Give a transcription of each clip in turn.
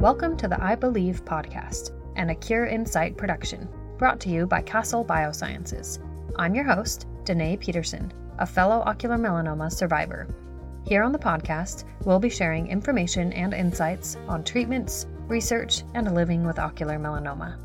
Welcome to the Eye Believe podcast, and a Cure in Sight production, brought to you by Castle Biosciences. I'm your host, Danae Peterson, a fellow ocular melanoma survivor. Here on the podcast, we'll be sharing information and insights on treatments, research, and living with ocular melanoma.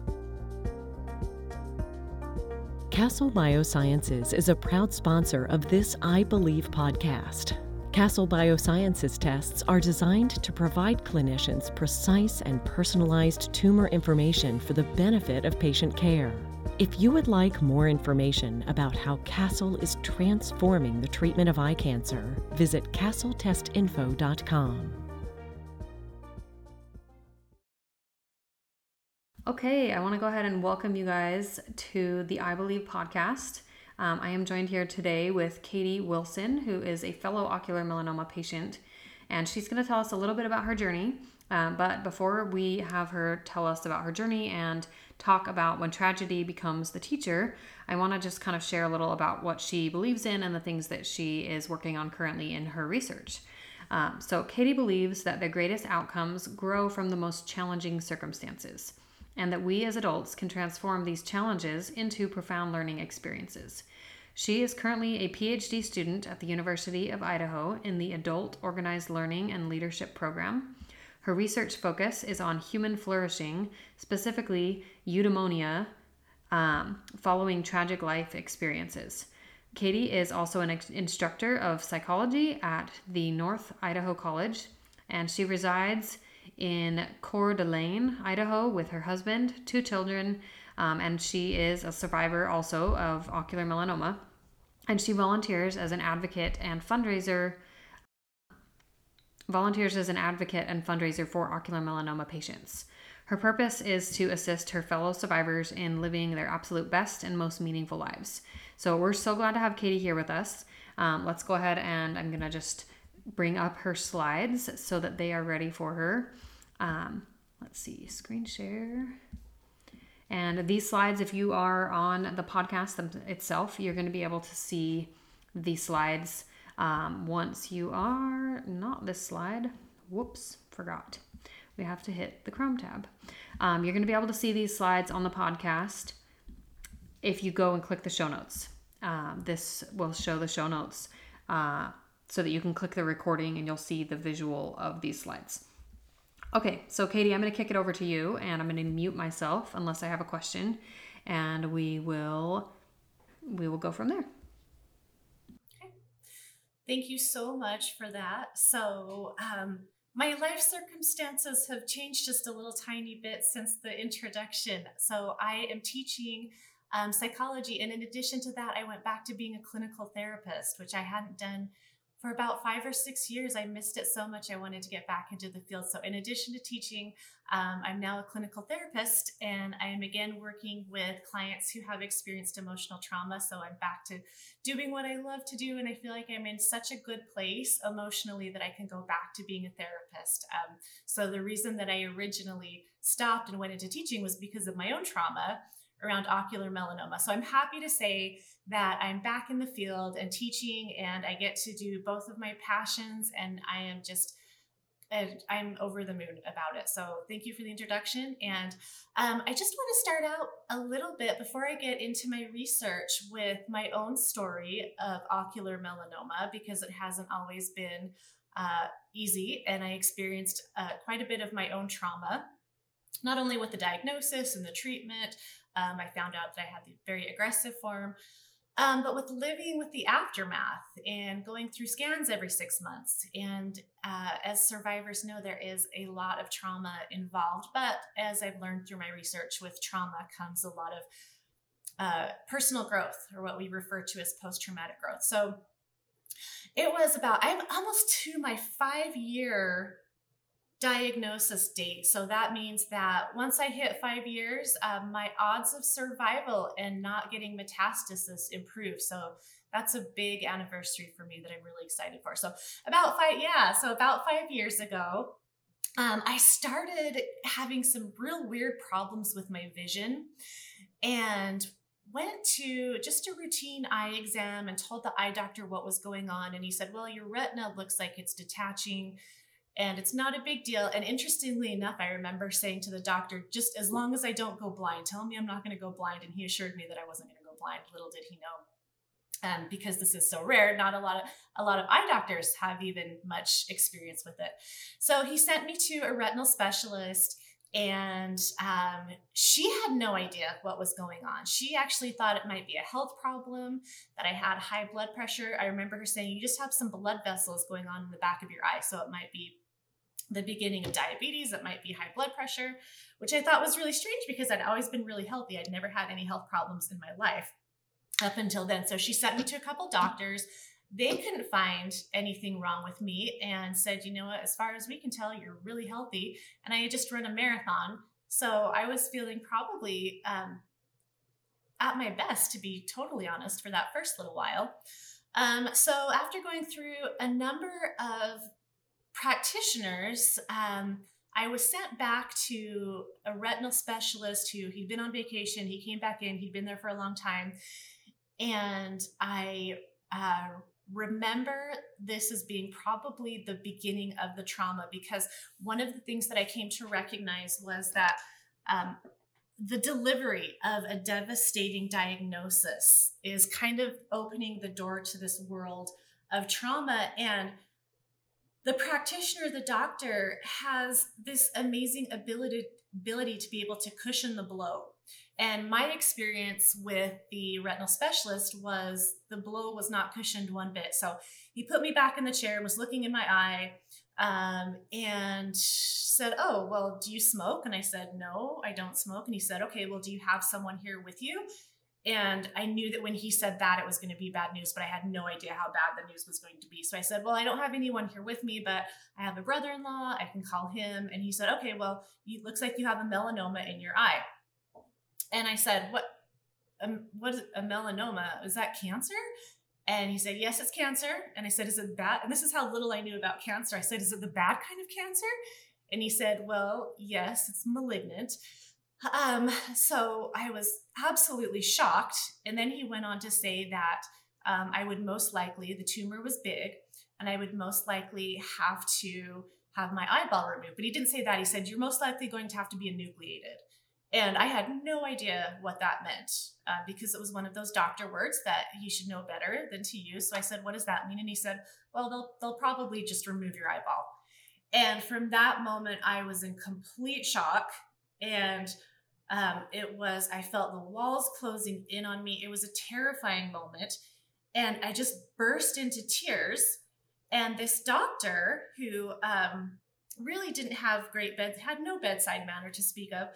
Castle Biosciences is a proud sponsor of this Eye Believe podcast. Castle Biosciences tests are designed to provide clinicians precise and personalized tumor information for the benefit of patient care. If you would like more information about how Castle is transforming the treatment of eye cancer, visit castletestinfo.com. Okay, I want to go ahead and welcome you guys to the Eye Believe podcast. Um, I am joined here today with Katie Wilson, who is a fellow ocular melanoma patient, and she's going to tell us a little bit about her journey. Um, but before we have her tell us about her journey and talk about when tragedy becomes the teacher, I want to just kind of share a little about what she believes in and the things that she is working on currently in her research. Um, so, Katie believes that the greatest outcomes grow from the most challenging circumstances and that we as adults can transform these challenges into profound learning experiences. She is currently a PhD student at the University of Idaho in the Adult Organized Learning and Leadership Program. Her research focus is on human flourishing, specifically eudaimonia, um, following tragic life experiences. Katie is also an instructor of psychology at the North Idaho College, and she resides in Coeur d'Alene, Idaho, with her husband, two children, um, and she is a survivor also of ocular melanoma. And she volunteers as an advocate and fundraiser. Volunteers as an advocate and fundraiser for ocular melanoma patients. Her purpose is to assist her fellow survivors in living their absolute best and most meaningful lives. So we're so glad to have Katie here with us. Um, let's go ahead and I'm going to just bring up her slides so that they are ready for her. Um, let's see, screen share. And these slides, if you are on the podcast itself, you're going to be able to see the slides um, once you are not this slide. Whoops, forgot. We have to hit the Chrome tab. Um, you're going to be able to see these slides on the podcast if you go and click the show notes. Um, this will show the show notes uh, so that you can click the recording and you'll see the visual of these slides. Okay, so Katie, I'm going to kick it over to you and I'm going to mute myself unless I have a question and we will we will go from there. Okay. Thank you so much for that. So, um, my life circumstances have changed just a little tiny bit since the introduction. So, I am teaching um, psychology, and in addition to that, I went back to being a clinical therapist, which I hadn't done for about five or six years, I missed it so much I wanted to get back into the field. So, in addition to teaching, um, I'm now a clinical therapist and I am again working with clients who have experienced emotional trauma. So, I'm back to doing what I love to do. And I feel like I'm in such a good place emotionally that I can go back to being a therapist. Um, so, the reason that I originally stopped and went into teaching was because of my own trauma around ocular melanoma. So I'm happy to say that I'm back in the field and teaching, and I get to do both of my passions, and I am just. I'm over the moon about it. So, thank you for the introduction. And um, I just want to start out a little bit before I get into my research with my own story of ocular melanoma because it hasn't always been uh, easy. And I experienced uh, quite a bit of my own trauma, not only with the diagnosis and the treatment, um, I found out that I had the very aggressive form. Um, but with living with the aftermath and going through scans every six months, and uh, as survivors know, there is a lot of trauma involved. But as I've learned through my research, with trauma comes a lot of uh, personal growth, or what we refer to as post traumatic growth. So it was about, I'm almost to my five year diagnosis date. So that means that once I hit five years, um, my odds of survival and not getting metastasis improve. So that's a big anniversary for me that I'm really excited for. So about five, yeah, so about five years ago, um, I started having some real weird problems with my vision and went to just a routine eye exam and told the eye doctor what was going on. And he said, Well, your retina looks like it's detaching and it's not a big deal. And interestingly enough, I remember saying to the doctor, just as long as I don't go blind, tell me I'm not going to go blind. And he assured me that I wasn't going to go blind. Little did he know. Um, because this is so rare, not a lot of a lot of eye doctors have even much experience with it. So he sent me to a retinal specialist, and um, she had no idea what was going on. She actually thought it might be a health problem, that I had high blood pressure. I remember her saying, "You just have some blood vessels going on in the back of your eye, so it might be the beginning of diabetes, it might be high blood pressure, which I thought was really strange because I'd always been really healthy. I'd never had any health problems in my life up until then. So she sent me to a couple doctors. They couldn't find anything wrong with me and said, you know what, as far as we can tell, you're really healthy. And I had just run a marathon. So I was feeling probably um, at my best, to be totally honest, for that first little while. Um, so after going through a number of practitioners, um, I was sent back to a retinal specialist who he'd been on vacation. He came back in, he'd been there for a long time. And I uh, remember this as being probably the beginning of the trauma because one of the things that I came to recognize was that um, the delivery of a devastating diagnosis is kind of opening the door to this world of trauma. And the practitioner, the doctor, has this amazing ability ability to be able to cushion the blow. And my experience with the retinal specialist was the blow was not cushioned one bit. So he put me back in the chair and was looking in my eye um, and said, Oh, well, do you smoke? And I said, No, I don't smoke. And he said, Okay, well, do you have someone here with you? And I knew that when he said that, it was going to be bad news, but I had no idea how bad the news was going to be. So I said, Well, I don't have anyone here with me, but I have a brother in law. I can call him. And he said, Okay, well, it looks like you have a melanoma in your eye. And I said, What? Um, what is a melanoma? Is that cancer? And he said, Yes, it's cancer. And I said, Is it bad? And this is how little I knew about cancer. I said, Is it the bad kind of cancer? And he said, Well, yes, it's malignant. Um, so I was absolutely shocked. And then he went on to say that um, I would most likely, the tumor was big, and I would most likely have to have my eyeball removed. But he didn't say that. He said, You're most likely going to have to be enucleated. And I had no idea what that meant uh, because it was one of those doctor words that he should know better than to use. So I said, What does that mean? And he said, Well, they'll, they'll probably just remove your eyeball. And from that moment, I was in complete shock. And um, it was, I felt the walls closing in on me. It was a terrifying moment. And I just burst into tears. And this doctor, who um, really didn't have great bed, had no bedside manner to speak of,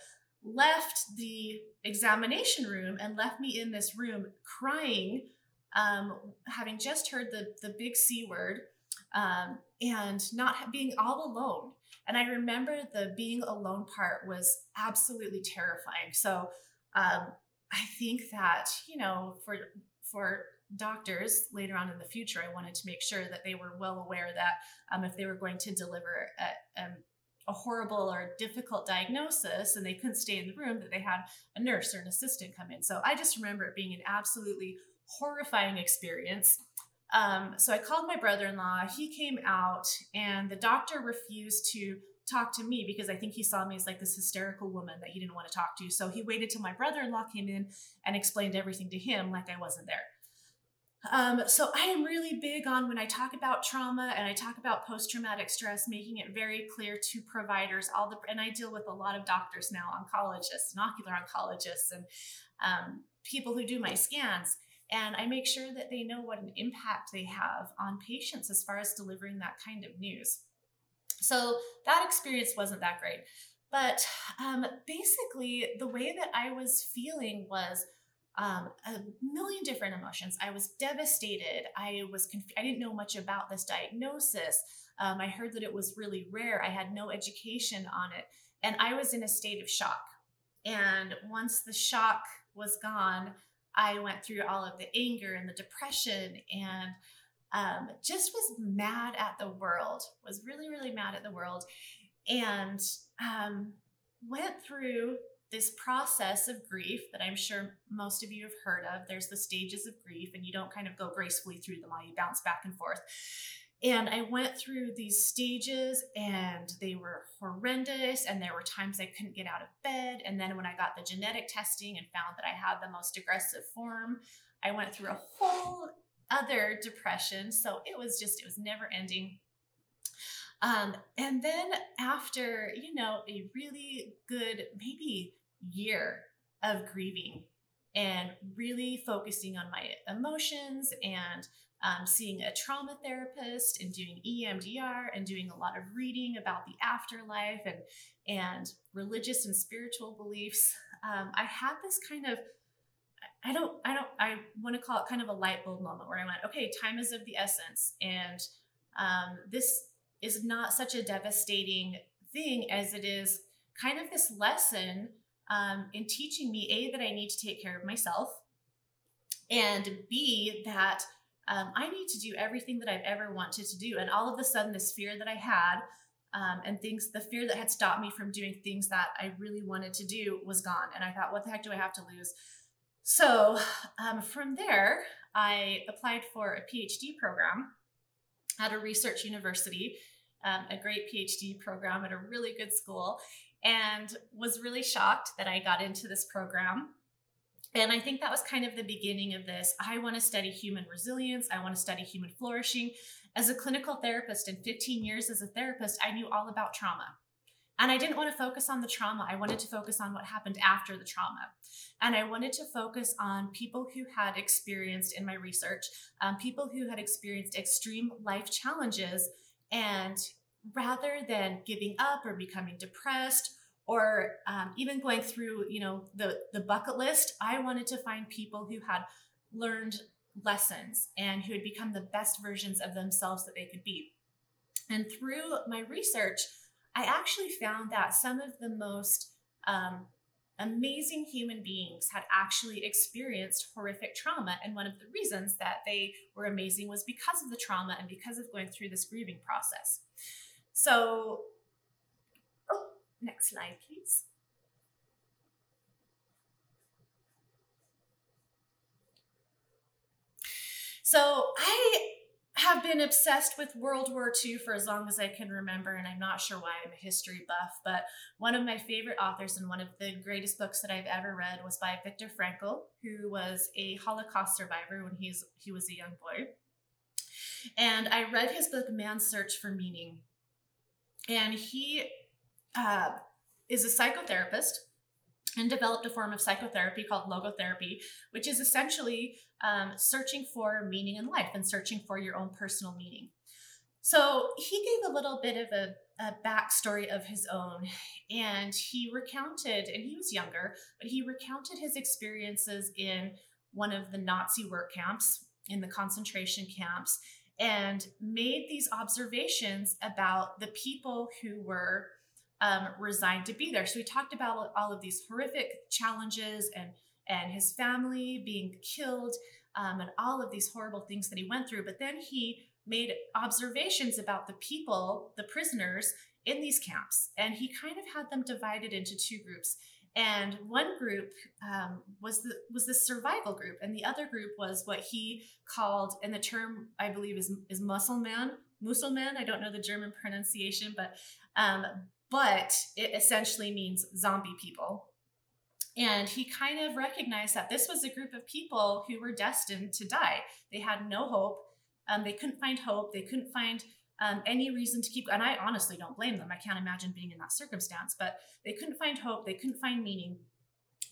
left the examination room and left me in this room crying, um, having just heard the, the big C word um, and not being all alone. And I remember the being alone part was absolutely terrifying. So um, I think that, you know, for, for doctors later on in the future, I wanted to make sure that they were well aware that um, if they were going to deliver a, a, a, horrible or difficult diagnosis and they couldn't stay in the room, that they had a nurse or an assistant come in. So I just remember it being an absolutely horrifying experience. Um, so I called my brother in law. He came out, and the doctor refused to talk to me because I think he saw me as like this hysterical woman that he didn't want to talk to. So he waited till my brother in law came in and explained everything to him like I wasn't there. Um, so I am really big on when I talk about trauma and I talk about post traumatic stress, making it very clear to providers. All the and I deal with a lot of doctors now, oncologists and ocular oncologists, and um, people who do my scans and I make sure that they know what an impact they have on patients as far as delivering that kind of news. So that experience wasn't that great. But um, basically, the way that I was feeling was um, a million different emotions. I was devastated. I was conf- I didn't know much about this diagnosis. Um, I heard that it was really rare. I had no education on it, and I was in a state of shock. And once the shock was gone, I went through all of the anger and the depression and um, just was mad at the world, was really, really mad at the world, and um, went through this process of grief that I'm sure most of you have heard of. There's the stages of grief, and you don't kind of go gracefully through them all, you bounce back and forth. And I went through these stages and they were horrendous. And there were times I couldn't get out of bed. And then when I got the genetic testing and found that I had the most aggressive form, I went through a whole other depression. So it was just, it was never ending. Um, and then after, you know, a really good, maybe year of grieving and really focusing on my emotions and um, seeing a trauma therapist and doing EMDR and doing a lot of reading about the afterlife and and religious and spiritual beliefs. Um, I had this kind of I don't I don't I want to call it kind of a light bulb moment where I went, okay, time is of the essence, and um, this is not such a devastating thing as it is kind of this lesson um, in teaching me a that I need to take care of myself, and b that um, I need to do everything that I've ever wanted to do. And all of a sudden, this fear that I had um, and things, the fear that had stopped me from doing things that I really wanted to do was gone. And I thought, what the heck do I have to lose? So um, from there, I applied for a PhD program at a research university, um, a great PhD program at a really good school, and was really shocked that I got into this program and I think that was kind of the beginning of this. I want to study human resilience. I want to study human flourishing. As a clinical therapist and 15 years as a therapist, I knew all about trauma. And I didn't want to focus on the trauma. I wanted to focus on what happened after the trauma. And I wanted to focus on people who had experienced, in my research, um, people who had experienced extreme life challenges. And rather than giving up or becoming depressed or um, even going through you know the the bucket list i wanted to find people who had learned lessons and who had become the best versions of themselves that they could be. And through my research i actually found that some of the most um, amazing human beings had actually experienced horrific trauma. And one of the reasons that they were amazing was because of the trauma and because of going through this grieving process. So Next slide, please. So I have been obsessed with World War II for as long as I can remember, and I'm not sure why I'm a history buff, but one of my favorite authors and one of the greatest books that I've ever read was by Viktor Frankl, who was a Holocaust survivor when he's he was a young boy. And I read his book Man's Search for Meaning. And he uh, is a psychotherapist and developed a form of psychotherapy called logotherapy, which is essentially um, searching for meaning in life and searching for your own personal meaning. So he gave a little bit of a, a, backstory of his own, and he recounted, and he was younger, but he recounted his experiences in one of the Nazi work camps, in the concentration camps, and made these observations about the people who were um, resigned to be there. So we talked about all of these horrific challenges and and his family being killed um, and all of these horrible things that he went through. But then he made observations about the people, the prisoners in these camps, and he kind of had them divided into two groups. And one group um, was the was the survival group, and the other group was what he called, and the term I believe is is Musselman, Musselman. I don't know the German pronunciation, but um, but it essentially means zombie people. And he kind of recognized that this was a group of people who were destined to die. They had no hope. Um, they couldn't find hope. They couldn't find um, any reason to keep. And I honestly don't blame them. I can't imagine being in that circumstance. But they couldn't find hope. They couldn't find meaning.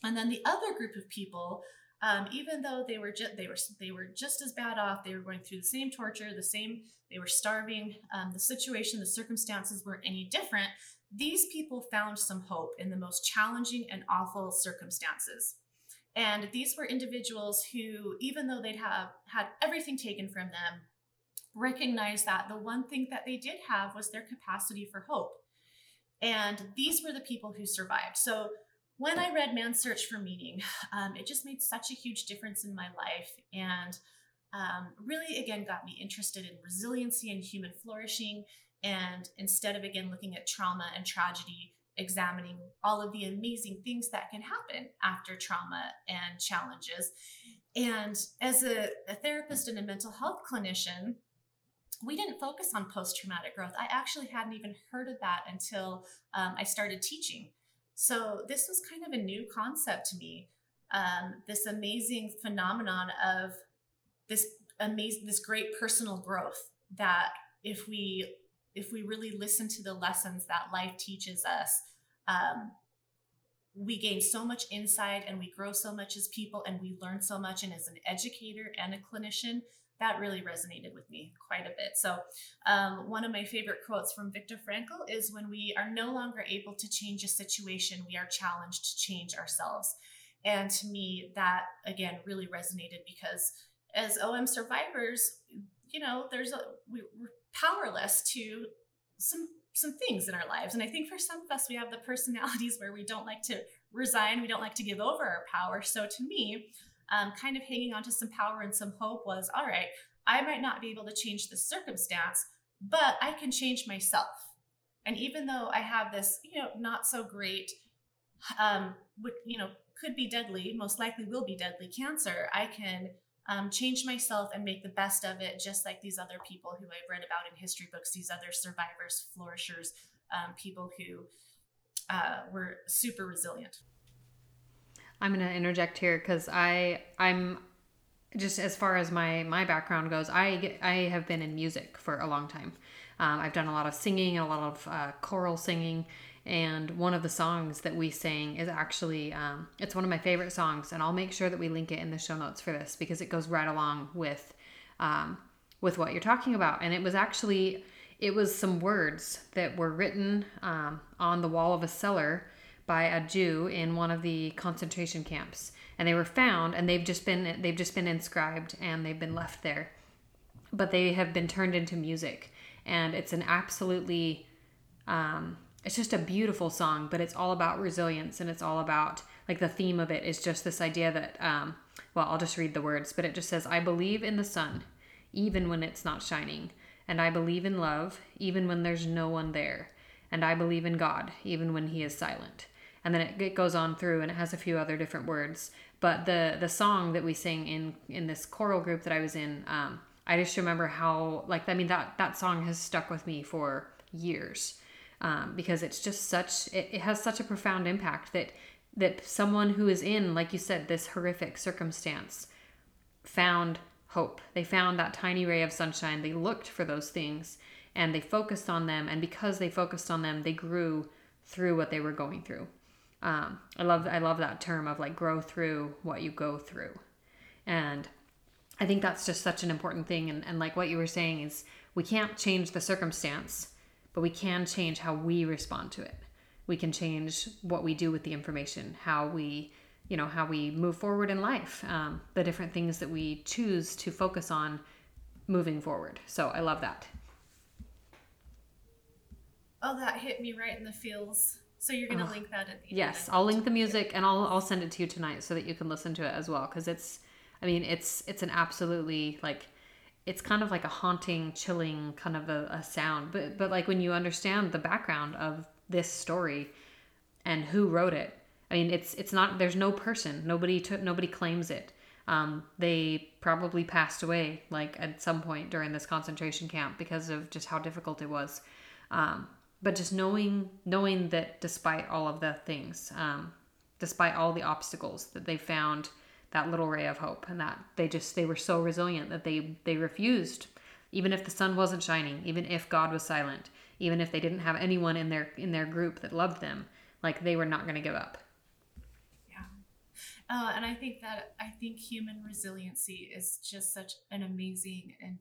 And then the other group of people, um, even though they were just they were they were just as bad off, they were going through the same torture, the same. They were starving. Um, the situation, the circumstances weren't any different these people found some hope in the most challenging and awful circumstances. And these were individuals who, even though they'd have had everything taken from them, recognized that the one thing that they did have was their capacity for hope. And these were the people who survived. So when I read Man's Search for Meaning, um, it just made such a huge difference in my life and um, really, again, got me interested in resiliency and human flourishing and instead of again looking at trauma and tragedy, examining all of the amazing things that can happen after trauma and challenges. And as a, a therapist and a mental health clinician, we didn't focus on post traumatic growth. I actually hadn't even heard of that until um, I started teaching. So this was kind of a new concept to me. Um, this amazing phenomenon of this amazing, this great personal growth that if we if we really listen to the lessons that life teaches us, um, we gain so much insight and we grow so much as people and we learn so much. And as an educator and a clinician, that really resonated with me quite a bit. So, um, one of my favorite quotes from Viktor Frankl is when we are no longer able to change a situation, we are challenged to change ourselves. And to me, that again really resonated because as OM survivors, you know, there's a, we, powerless to some some things in our lives. And I think for some of us, we have the personalities where we don't like to resign, we don't like to give over our power. So to me, um, kind of hanging on to some power and some hope was all right, I might not be able to change the circumstance, but I can change myself. And even though I have this, you know, not so great, um, you know, could be deadly, most likely will be deadly cancer, I can um, change myself and make the best of it, just like these other people who I've read about in history books, these other survivors, flourishers, um, people who uh, were super resilient. I'm going to interject here because I I'm just as far as my my background goes, I I have been in music for a long time. Um, I've done a lot of singing, a lot of uh, choral singing, and one of the songs that we sang is actually um, it's one of my favorite songs and i'll make sure that we link it in the show notes for this because it goes right along with um, with what you're talking about. And it was actually it was some words that were written um, on the wall of a cellar by a jew in one of the concentration camps. And they were found and they've just been they've just been inscribed and they've been left there. But they have been turned into music. And it's an absolutely um, it's just a beautiful song, but it's all about resilience and it's all about like the theme of it is just this idea that um, well, I'll just read the words, but it just says, "I believe in the sun, even when it's not shining, and I believe in love, even when there's no one there, and I believe in God, even when He is silent." And then it, it goes on through, and it has a few other different words. But the the song that we sing in in this choral group that I was in, um, I just remember how like I mean that that song has stuck with me for years um, because it's just such it, it has such a profound impact that that someone who is in like you said this horrific circumstance found hope. They found that tiny ray of sunshine. They looked for those things and they focused on them. And because they focused on them they grew through what they were going through. Um, i love i love that term of like grow through what you go through. And i think that's just such an important thing. And, and like what you were saying is we can't change the circumstance but we can change how we respond to it. We can change what we do with the information, how we, you know, how we move forward in life, um, the different things that we choose to focus on moving forward. So I love that. Oh, that hit me right in the feels. So you're gonna oh, link that at the Yes, I'll link the music and I'll I'll send it to you tonight so that you can listen to it as well because it's, I mean, it's it's an absolutely like it's kind of like a haunting, chilling kind of a, a sound. But but like when you understand the background of this story and who wrote it, I mean, it's it's not. There's no person. Nobody took. Nobody claims it. Um, they probably passed away like at some point during this concentration camp because of just how difficult it was. Um, but just knowing knowing that despite all of the things, um, despite all the obstacles that they found that little ray of hope and that they just they were so resilient that they they refused. Even if the sun wasn't shining even if god was silent even if they didn't have anyone in their in their group that loved them like they were not going to give up. Yeah. Uh, and i think that i think human resiliency is just such an amazing and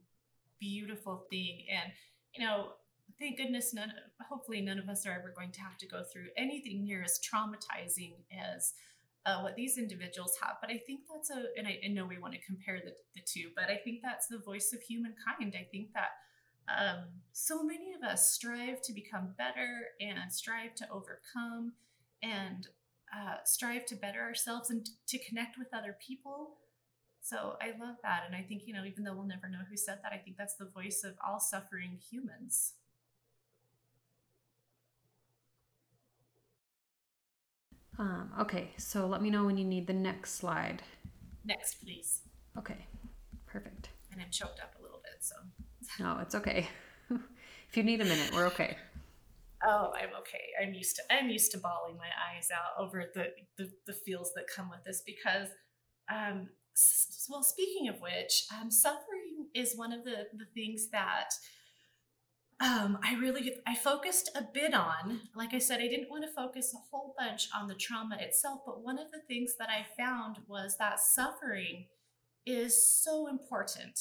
beautiful thing. And you know thank goodness none hopefully none of us are ever going to have to go through anything near as traumatizing as uh, what these individuals have. But I think that's a, and I, know we want to compare the, the two, but I think that's the voice of humankind. I think that um, so many of us strive to become better and strive to overcome and uh, strive to better ourselves and to connect with other people. So I love that. And I think, you know, even though we'll never know who said that, I think that's the voice of all suffering humans. Um, okay, so let me know when you need the next slide. Next, please. Okay, perfect. And I'm choked up a little bit, so. No, it's okay. if you need a minute, we're okay. Oh, I'm okay. I'm used to I'm used to bawling my eyes out over the the, the feels that come with this because um well speaking of which um suffering is one of the the things that um, I really I focused a bit on. Like I said, I didn't want to focus a whole bunch on the trauma itself, but one of the things that I found was that suffering is so important.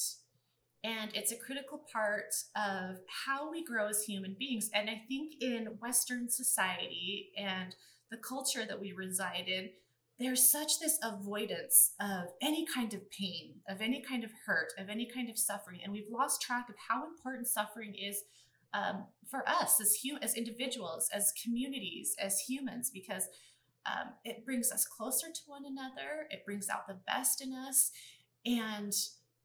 And it's a critical part of how we grow as human beings. And I think in Western society and the culture that we reside in, there's such this avoidance of any kind of pain, of any kind of hurt, of any kind of suffering. And we've lost track of how important suffering is um, for us as hum- as individuals, as communities, as humans, because um, it brings us closer to one another. It brings out the best in us, and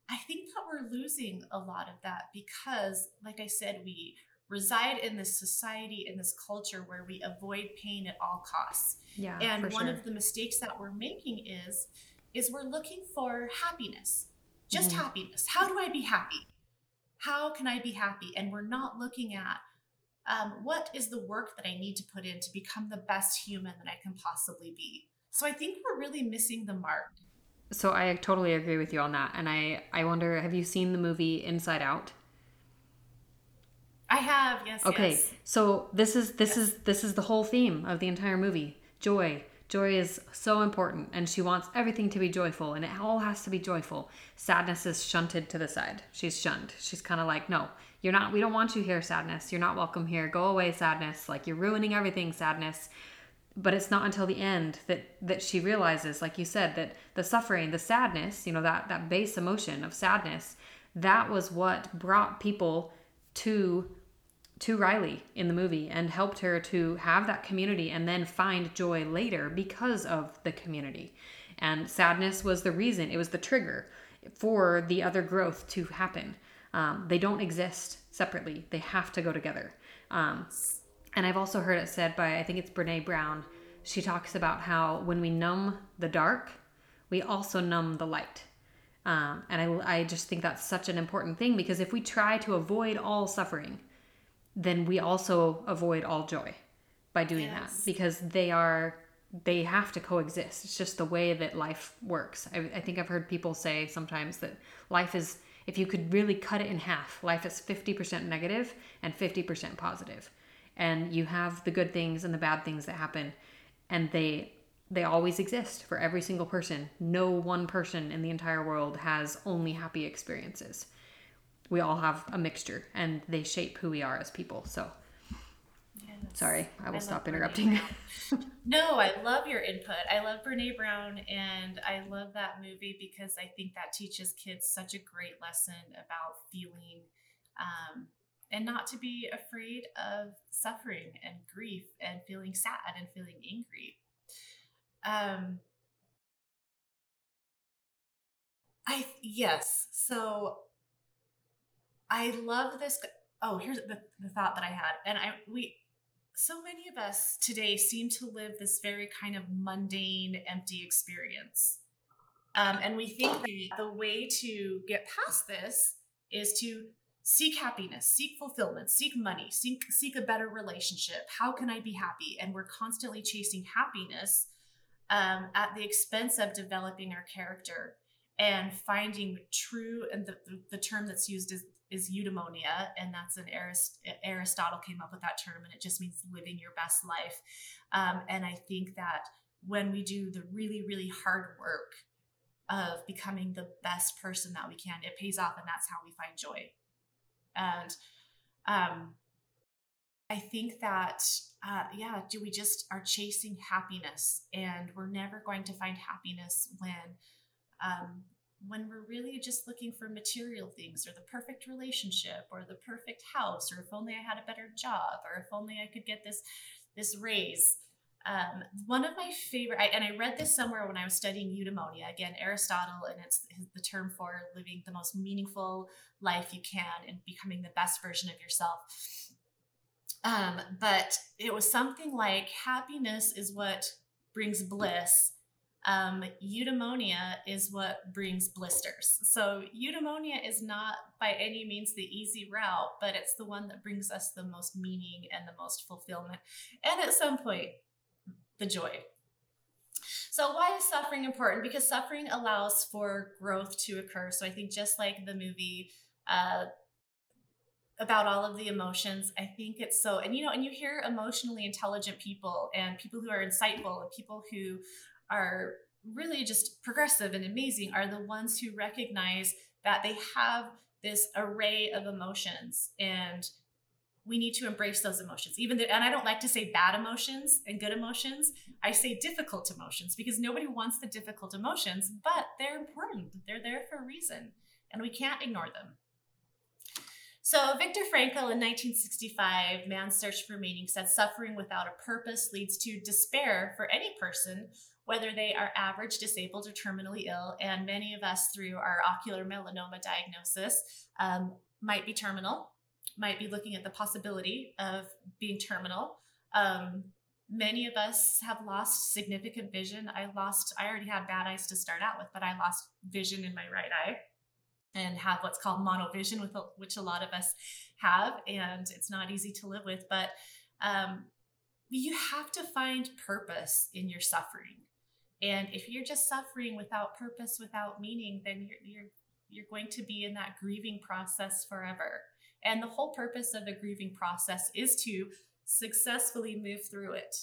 I think that we're losing a lot of that because, like I said, we reside in this society in this culture where we avoid pain at all costs. Yeah, and one sure. of the mistakes that we're making is is we're looking for happiness, just mm-hmm. happiness. How do I be happy? How can I be happy? And we're not looking at um, what is the work that I need to put in to become the best human that I can possibly be. So I think we're really missing the mark. So I totally agree with you on that. And I, I wonder, have you seen the movie Inside Out? I have, yes. Okay. Yes. So this is this yes. is this is the whole theme of the entire movie. Joy, Joy is so important and she wants everything to be joyful and it all has to be joyful. Sadness is shunted to the side. She's shunned. She's kind of like, no, you're not, we don't want you here, sadness. You're not welcome here. Go away, sadness. Like you're ruining everything, sadness. But it's not until the end that that she realizes, like you said, that the suffering, the sadness, you know, that that base emotion of sadness, that was what brought people to to Riley in the movie and helped her to have that community and then find joy later because of the community. And sadness was the reason, it was the trigger for the other growth to happen. Um, they don't exist separately, they have to go together. Um, and I've also heard it said by, I think it's Brene Brown. She talks about how when we numb the dark, we also numb the light. Um, and I, I just think that's such an important thing because if we try to avoid all suffering, then we also avoid all joy by doing yes. that because they are they have to coexist. It's just the way that life works. I, I, think i've heard people say sometimes that life is if you could really cut it in half life is 50% negative and 50% positive. And you have the good things and the bad things that happen and they they always exist for every single person. No one person in the entire world has only happy experiences we all have a mixture and they shape who we are as people. So yes. sorry, I will I stop interrupting. no, I love your input. I love Brene Brown and I love that movie because I think that teaches kids such a great lesson about feeling um, and not to be afraid of suffering and grief and feeling sad and feeling angry. Um, I yes. So I love this. Oh, here's the, the thought that I had. And I, we, so many of us today seem to live this very kind of mundane, empty experience. Um, and we think that the way to get past this is to seek happiness, seek fulfillment, seek money, seek seek a better relationship. How can I be happy? And we're constantly chasing happiness um, at the expense of developing our character and finding true. And the, the, the term that's used is is eudaimonia, and that's an Arist- Aristotle came up with that term, and it just means living your best life. Um, and I think that when we do the really, really hard work of becoming the best person that we can, it pays off, and that's how we find joy. And um, I think that, uh, yeah, do we just are chasing happiness, and we're never going to find happiness when um, when we're really just looking for material things or the perfect relationship or the perfect house or if only I had a better job or if only I could get this this raise. Um, one of my favorite, I, and I read this somewhere when I was studying eudaimonia. Again, Aristotle, and it's the term for living the most meaningful life you can and becoming the best version of yourself. Um, but it was something like happiness is what brings bliss, um, eudaimonia is what brings blisters. So, eudaimonia is not by any means the easy route, but it's the one that brings us the most meaning and the most fulfillment. And at some point, the joy. So, why is suffering important? Because suffering allows for growth to occur. So, I think just like the movie, uh, about all of the emotions. I think it's so, and you know, and you hear emotionally intelligent people and people who are insightful and people who are really just progressive and amazing are the ones who recognize that they have this array of emotions and we need to embrace those emotions. Even though, and i don't like to say bad emotions and good emotions. I say difficult emotions because nobody wants the difficult emotions but they're important. They're there for a reason and we can't ignore them. So, Viktor Frankl in 1965, Man's Search for Meaning, said suffering without a purpose leads to despair for any person, whether they are average, disabled, or terminally ill. And many of us, through our ocular melanoma diagnosis, um, might be terminal, might be looking at the possibility of being terminal. Um, many of us have lost significant vision. I lost, I already had bad eyes to start out with, but I lost vision in my right eye and have what's called monovision, which a lot of us have, and it's not easy to live with. But um, you have to find purpose in your suffering, and if you're just suffering without purpose, without meaning, then you're you're you're going to be in that grieving process forever. And the whole purpose of the grieving process is to successfully move through it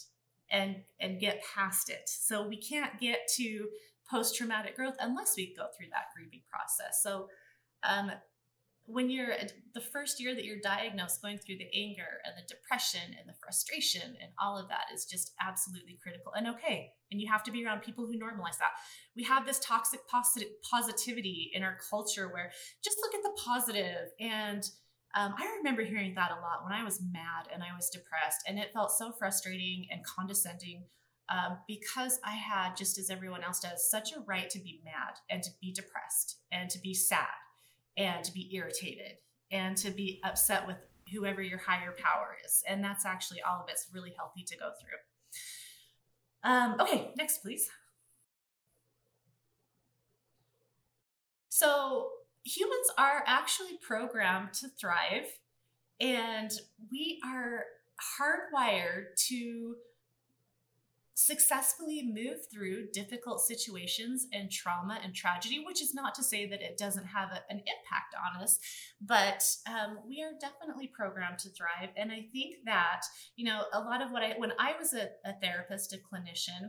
and and get past it. So we can't get to post traumatic growth unless we go through that grieving process. So, um, when you're the first year that you're diagnosed, going through the anger and the depression and the frustration and all of that is just absolutely critical and okay. And you have to be around people who normalize that. We have this toxic positivity in our culture where just look at the positive and um, I remember hearing that a lot when I was mad and I was depressed, and it felt so frustrating and condescending um, because I had, just as everyone else does, such a right to be mad and to be depressed and to be sad and to be irritated and to be upset with whoever your higher power is. And that's actually all of it's really healthy to go through. Um, okay, next, please. So, humans are actually programmed to thrive, and we are hardwired to successfully move through difficult situations and trauma and tragedy, which is not to say that it doesn't have a, an impact on us, but um, we are definitely programmed to thrive. And I think that, you know, a lot of what I, when I was a, a therapist, a clinician,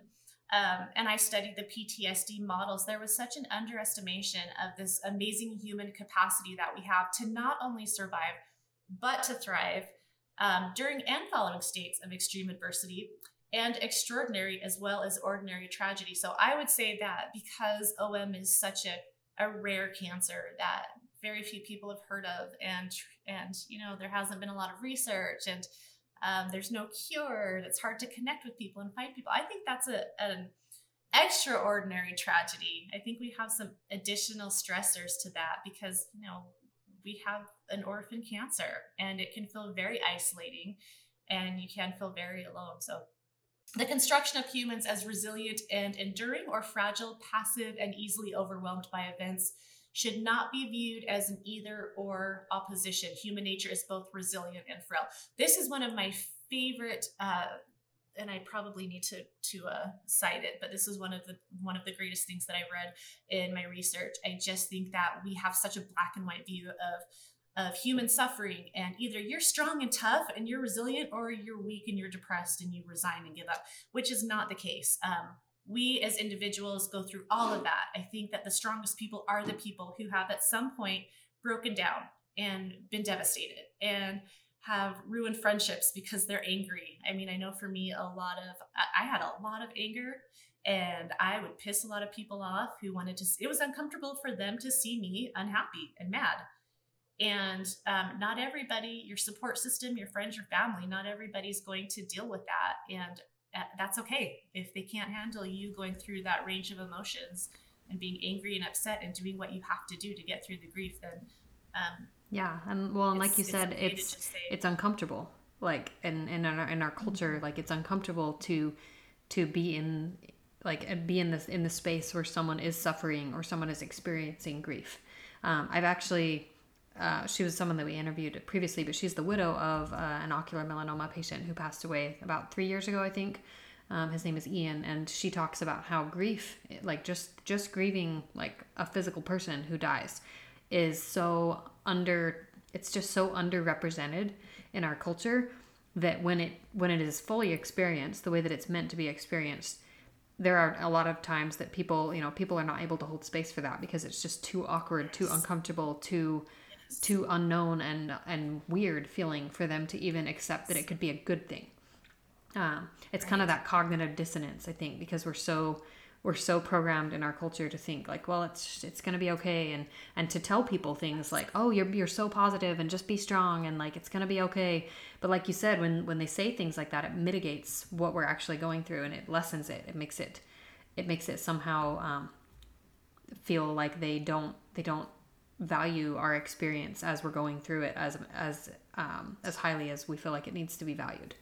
um, and I studied the PTSD models, there was such an underestimation of this amazing human capacity that we have to not only survive, but to thrive um, during and following states of extreme adversity and extraordinary as well as ordinary tragedy. So I would say that because OM is such a, a rare cancer that very few people have heard of and and you know there hasn't been a lot of research and um, there's no cure it's hard to connect with people and find people. I think that's a, an extraordinary tragedy. I think we have some additional stressors to that because you know we have an orphan cancer and it can feel very isolating and you can feel very alone. So the construction of humans as resilient and enduring or fragile, passive, and easily overwhelmed by events should not be viewed as an either or opposition. Human nature is both resilient and frail. This is one of my favorite, uh, and I probably need to to uh, cite it, but this is one of the one of the greatest things that I read in my research. I just think that we have such a black and white view of of human suffering and either you're strong and tough and you're resilient or you're weak and you're depressed and you resign and give up which is not the case. Um, we as individuals go through all of that. I think that the strongest people are the people who have at some point broken down and been devastated and have ruined friendships because they're angry. I mean i know for me a lot of i had a lot of anger and i would piss a lot of people off who wanted to it was uncomfortable for them to see me unhappy and mad and um, not everybody, your support system, your friends, your family, not everybody's going to deal with that. And uh, that's okay if they can't handle you going through that range of emotions and being angry and upset and doing what you have to do to get through the grief. Then, um, yeah, and well, and like you said, it's it's, it's uncomfortable. Like in in our in our culture, mm-hmm. like it's uncomfortable to to be in like be in this in the space where someone is suffering or someone is experiencing grief. Um, I've actually uh, she was someone that we interviewed previously, but she's the widow of uh, an ocular melanoma patient who passed away about three years ago, I think. Um, his name is Ian, and she talks about how grief, like just just grieving like a physical person who dies, is so under. It's just so underrepresented in our culture that when it when it is fully experienced the way that it's meant to be experienced, there are a lot of times that people you know people are not able to hold space for that because it's just too awkward, too uncomfortable, too too unknown and and weird feeling for them to even accept that it could be a good thing. Um, it's right. kind of that cognitive dissonance, I think, because we're so we're so programmed in our culture to think like, well, it's it's gonna be okay, and and to tell people things like, oh, you're you're so positive, and just be strong, and like it's gonna be okay. But like you said, when when they say things like that, it mitigates what we're actually going through, and it lessens it. It makes it it makes it somehow um, feel like they don't they don't value our experience as we're going through it as as um, as highly as we feel like it needs to be valued.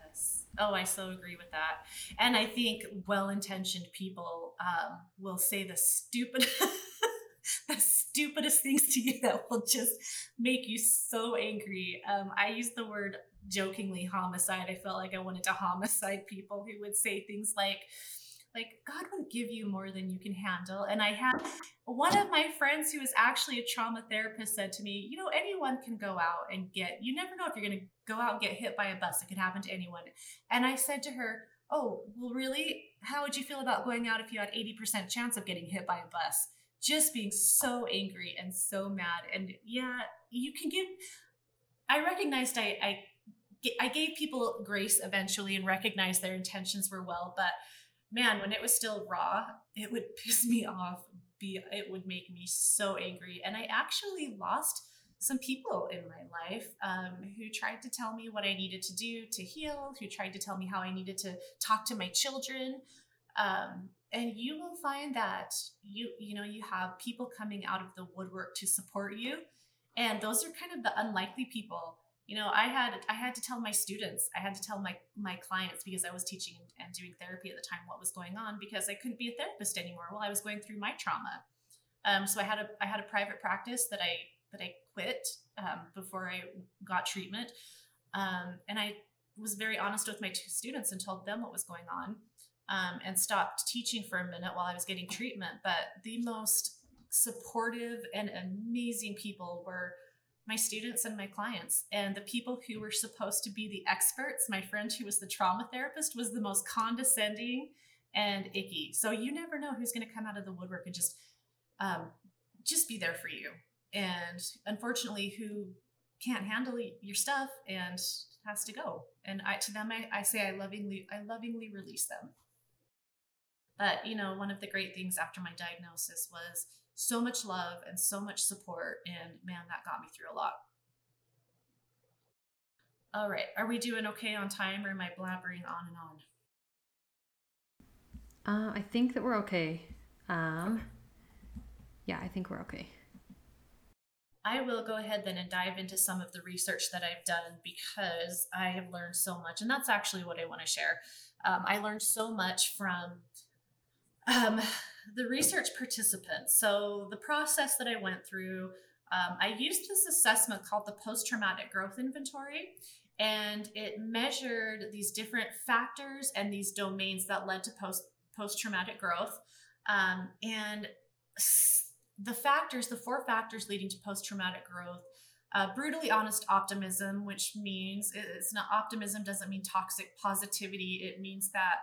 Yes. Oh, I so agree with that. And I think well-intentioned people um, will say the stupid, the stupidest things to you that will just make you so angry. Um, I use the word jokingly homicide. I felt like I wanted to homicide people who would say things like, like god won't give you more than you can handle. And i had one of my friends who is actually a trauma therapist said to me you know anyone can go out and get you never know if you're going to go out and get hit by a bus it could happen to anyone. And i said to her oh well really? How would you feel about going out if you had 80% chance of getting hit by a bus? Just being so angry and so mad. And yeah you can give i recognized i i I gave people grace eventually and recognized their intentions were well, but man, when it was still raw, it would piss me off. Be it would make me so angry, and I actually lost some people in my life um, who tried to tell me what I needed to do to heal, who tried to tell me how I needed to talk to my children. Um, and you will find that you you know you have people coming out of the woodwork to support you, and those are kind of the unlikely people you know i had i had to tell my students i had to tell my my clients because i was teaching and doing therapy at the time what was going on because i couldn't be a therapist anymore while i was going through my trauma. Um, so i had a i had a private practice that i that i quit um, before i got treatment. Um, and i was very honest with my two students and told them what was going on um, and stopped teaching for a minute while i was getting treatment. But the most supportive and amazing people were my students and my clients. And the people who were supposed to be the experts, my friend who was the trauma therapist, was the most condescending and icky. So you never know who's going to come out of the woodwork and just um, just be there for you. And unfortunately, who can't handle your stuff and has to go. And I, to them, I, I say I lovingly, I lovingly release them. But you know, one of the great things after my diagnosis was so much love and so much support. And man, that got me through a lot. All right. Are we doing okay on time or am I blabbering on and on? Uh, I think that we're okay. Um, yeah, I think we're okay. I will go ahead then and dive into some of the research that I've done because I have learned so much. And that's actually what I want to share. Um, I learned so much from um, the research participants. So the process that I went through, um, I used this assessment called the post traumatic growth inventory. And it measured these different factors and these domains that led to post post traumatic growth. Um, and the factors, the four factors leading to post traumatic growth, uh, brutally honest optimism, which means it's not optimism doesn't mean toxic positivity. It means that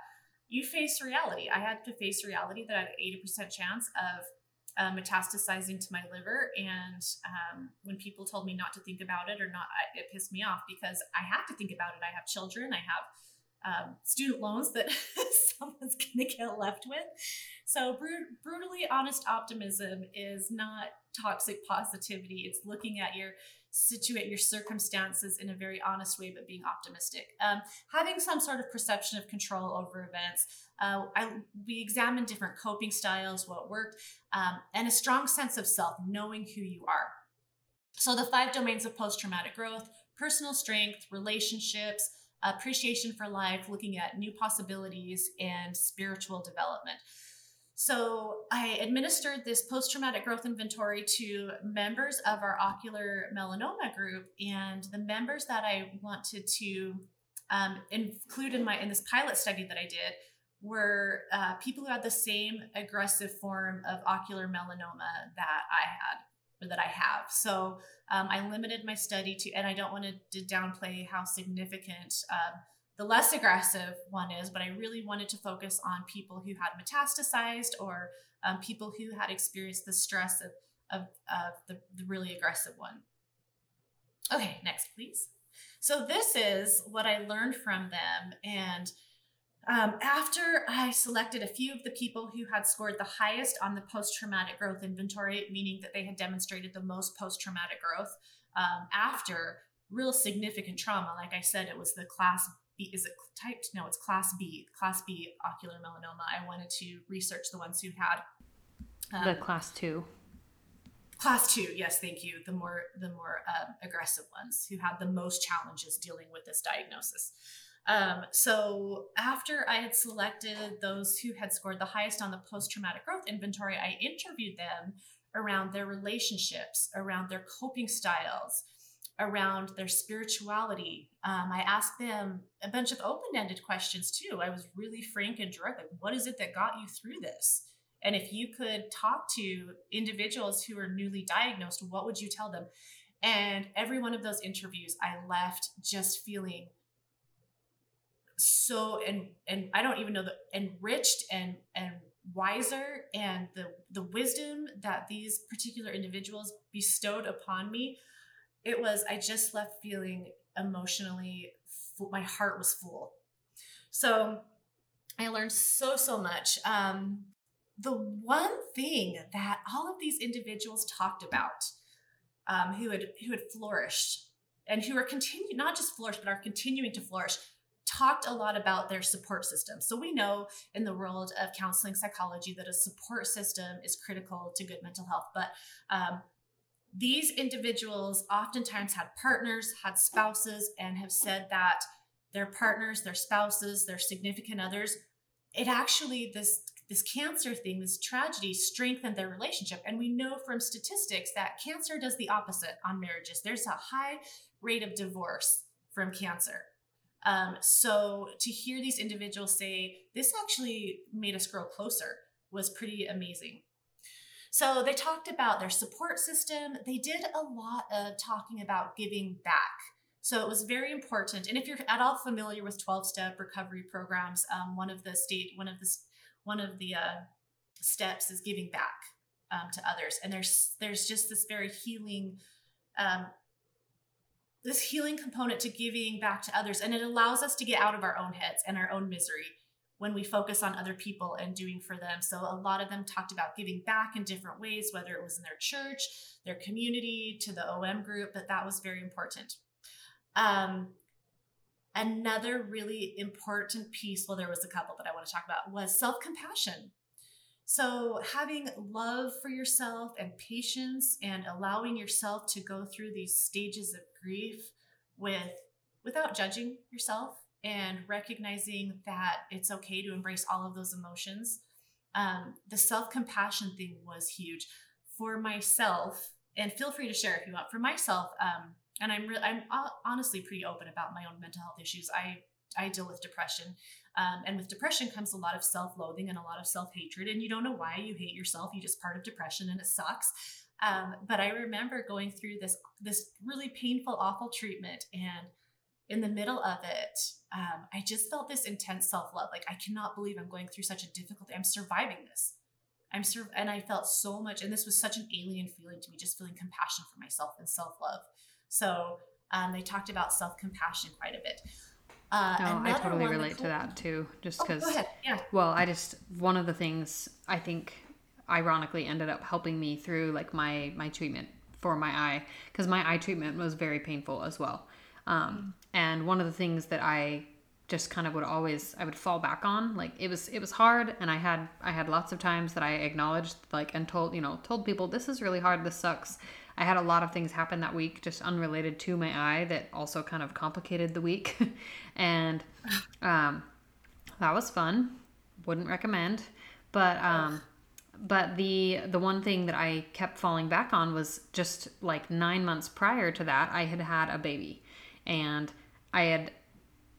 you face reality. I had to face reality that I had an 80% chance of uh, metastasizing to my liver. And um, when people told me not to think about it or not, it pissed me off because I have to think about it. I have children, I have um, student loans that someone's going to get left with. So, brutally honest optimism is not toxic positivity. It's looking at your situate your circumstances in a very honest way, but being optimistic. Um, having some sort of perception of control over events. Uh, I, we examined different coping styles, what worked, um, and a strong sense of self, knowing who you are. So, the five domains of post traumatic growth personal strength, relationships, appreciation for life, looking at new possibilities, and spiritual development. So I administered this post traumatic growth inventory to members of our ocular melanoma group, and the members that I wanted to um, include in my in this pilot study that I did were uh, people who had the same aggressive form of ocular melanoma that I had or that I have. So um, I limited my study to, and I don't want to downplay how significant. Um, the less aggressive one is, but I really wanted to focus on people who had metastasized or um, people who had experienced the stress of, of, of the, the really aggressive one. Okay, next, please. So, this is what I learned from them. And um, after I selected a few of the people who had scored the highest on the post traumatic growth inventory, meaning that they had demonstrated the most post traumatic growth um, after real significant trauma, like I said, it was the class B, is it typed? No, it's class B, class B ocular melanoma. I wanted to research the ones who had um, the class two. Class two, yes, thank you. The more the more um, aggressive ones who had the most challenges dealing with this diagnosis. Um, so after I had selected those who had scored the highest on the post traumatic growth inventory, I interviewed them around their relationships, around their coping styles, around their spirituality. Um, I asked them a bunch of open ended questions too. I was really frank and direct like, what is it that got you through this? And if you could talk to individuals who are newly diagnosed, what would you tell them? And every one of those interviews, I left just feeling so and and I don't even know the enriched and and wiser and the the wisdom that these particular individuals bestowed upon me it was i just left feeling emotionally my heart was full so i learned so so much um, the one thing that all of these individuals talked about um, who had who had flourished and who are continuing not just flourished but are continuing to flourish talked a lot about their support system. So we know in the world of counseling psychology that a support system is critical to good mental health. But um, these individuals oftentimes had partners, had spouses, and have said that their partners, their spouses, their significant others, it actually this this cancer thing, this tragedy strengthened their relationship. And we know from statistics that cancer does the opposite on marriages. There's a high rate of divorce from cancer. Um, so to hear these individuals say, this actually made us grow closer was pretty amazing. So they talked about their support system. They did a lot of talking about giving back. So it was very important. And if you're at all familiar with 12 step recovery programs, um, one of the state, one of the, one of the uh, steps is giving back um, to others. And there's, there's just this very healing, um, this healing component to giving back to others. And it allows us to get out of our own heads and our own misery when we focus on other people and doing for them. So a lot of them talked about giving back in different ways, whether it was in their church, their community, to the OM group, but that was very important. Um, another really important piece, well, there was a couple that I want to talk about, was self compassion. So, having love for yourself and patience and allowing yourself to go through these stages of grief with without judging yourself and recognizing that it's okay to embrace all of those emotions. Um, the self compassion thing was huge for myself, and feel free to share if you want. For myself, um, and I'm re- I'm honestly pretty open about my own mental health issues. I I deal with depression, um, and with depression comes a lot of self loathing and a lot of self hatred, and you don't know why you hate yourself. You just part of depression, and it sucks. Um, but I remember going through this this really painful, awful treatment, and in the middle of it, um, I just felt this intense self love. Like, I cannot believe I'm going through such a difficulty. I'm surviving this. I'm sur- and I felt so much, and this was such an alien feeling to me, just feeling compassion for myself and self love. So um, they talked about self compassion quite a bit. Uh, no, I totally relate to that too. Just because, oh, yeah. Well, I just one of the things I think ironically ended up helping me through like my my treatment for my eye because my eye treatment was very painful as well. Um, and one of the things that I just kind of would always I would fall back on like it was it was hard and I had I had lots of times that I acknowledged like and told you know told people this is really hard this sucks. I had a lot of things happen that week, just unrelated to my eye, that also kind of complicated the week, and um, that was fun. Wouldn't recommend, but um, but the the one thing that I kept falling back on was just like nine months prior to that, I had had a baby, and I had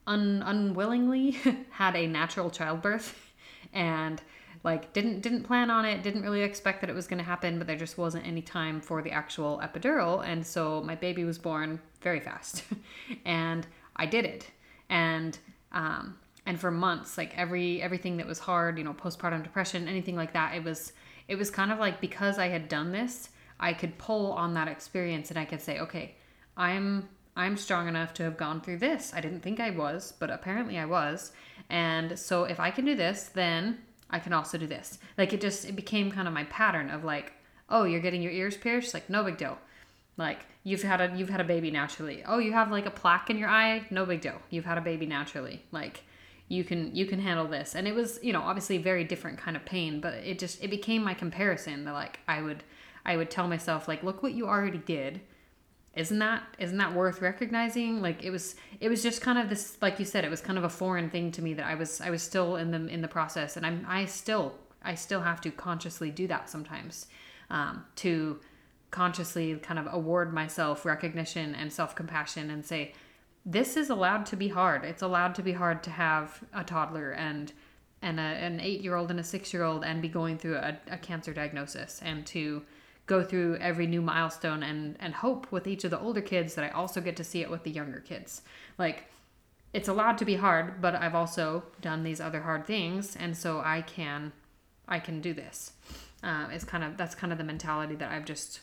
un- unwillingly had a natural childbirth, and like didn't didn't plan on it didn't really expect that it was going to happen but there just wasn't any time for the actual epidural and so my baby was born very fast. And i did it. And um and for months like every everything that was hard you know postpartum depression anything like that it was it was kind of like because i had done this i could pull on that experience and i could say okay i'm i'm strong enough to have gone through this i didn't think i was but apparently i was and so if i can do this then I can also do this. Like it just it became kind of my pattern of like, oh, you're getting your ears pierced, like no big deal. Like you've had a you've had a baby naturally. Oh, you have like a plaque in your eye, no big deal. You've had a baby naturally. Like you can you can handle this. And it was, you know, obviously very different kind of pain, but it just it became my comparison that like I would I would tell myself like, look what you already did isn't that isn't that worth recognizing? Like it was it was just kind of this like you said it was kind of a foreign thing to me that i was i was still in the in the process. And i'm i still i still have to consciously do that sometimes um, to consciously kind of award myself recognition and self-compassion and say this is allowed to be hard. It's allowed to be hard to have a toddler and and a, an eight year old and a six year old and be going through a, a cancer diagnosis and to go through every new milestone and and hope with each of the older kids that I also get to see it with the younger kids. Like it's allowed to be hard, but I've also done these other hard things, and so I can I can do this. Uh, it's kind of that's kind of the mentality that I've just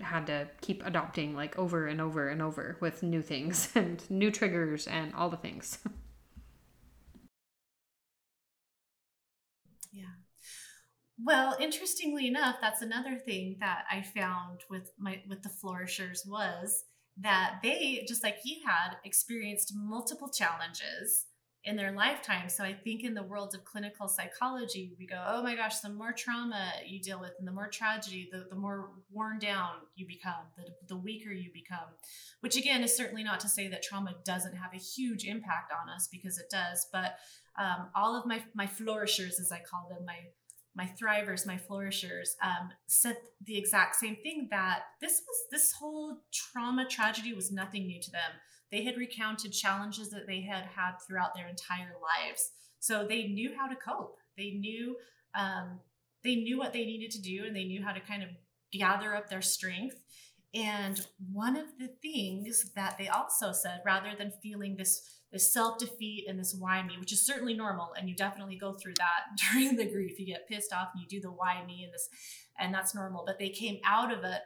had to keep adopting like over and over and over with new things and new triggers and all the things. Well, interestingly enough, that's another thing that I found with my with the flourishers was that they just like you had experienced multiple challenges in their lifetime. So I think in the world of clinical psychology, we go, oh my gosh, the more trauma you deal with and the more tragedy, the, the more worn down you become, the, the weaker you become. Which again is certainly not to say that trauma doesn't have a huge impact on us because it does. But um, all of my my flourishers, as I call them, my my thrivers, my flourishers, um, said the exact same thing that this was this whole trauma tragedy was nothing new to them. They had recounted challenges that they had had throughout their entire lives, so they knew how to cope. They knew um, they knew what they needed to do, and they knew how to kind of gather up their strength. And one of the things that they also said, rather than feeling this this self defeat and this why me, which is certainly normal. And you definitely go through that during the grief. You get pissed off and you do the why me and this, and that's normal. But they came out of it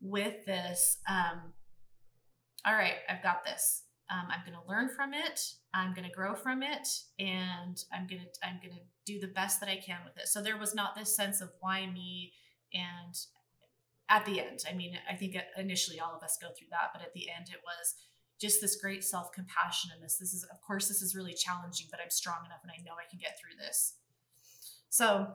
with this um, all right, I've got this. Um, I'm going to learn from it. I'm going to grow from it, and I'm going to I'm going to do the best that I can with it. So there was not this sense of why me, and at the end, I mean, I think initially all of us go through that, but at the end, it was just this great self compassion and this. This is, of course, this is really challenging, but I'm strong enough and I know I can get through this. So,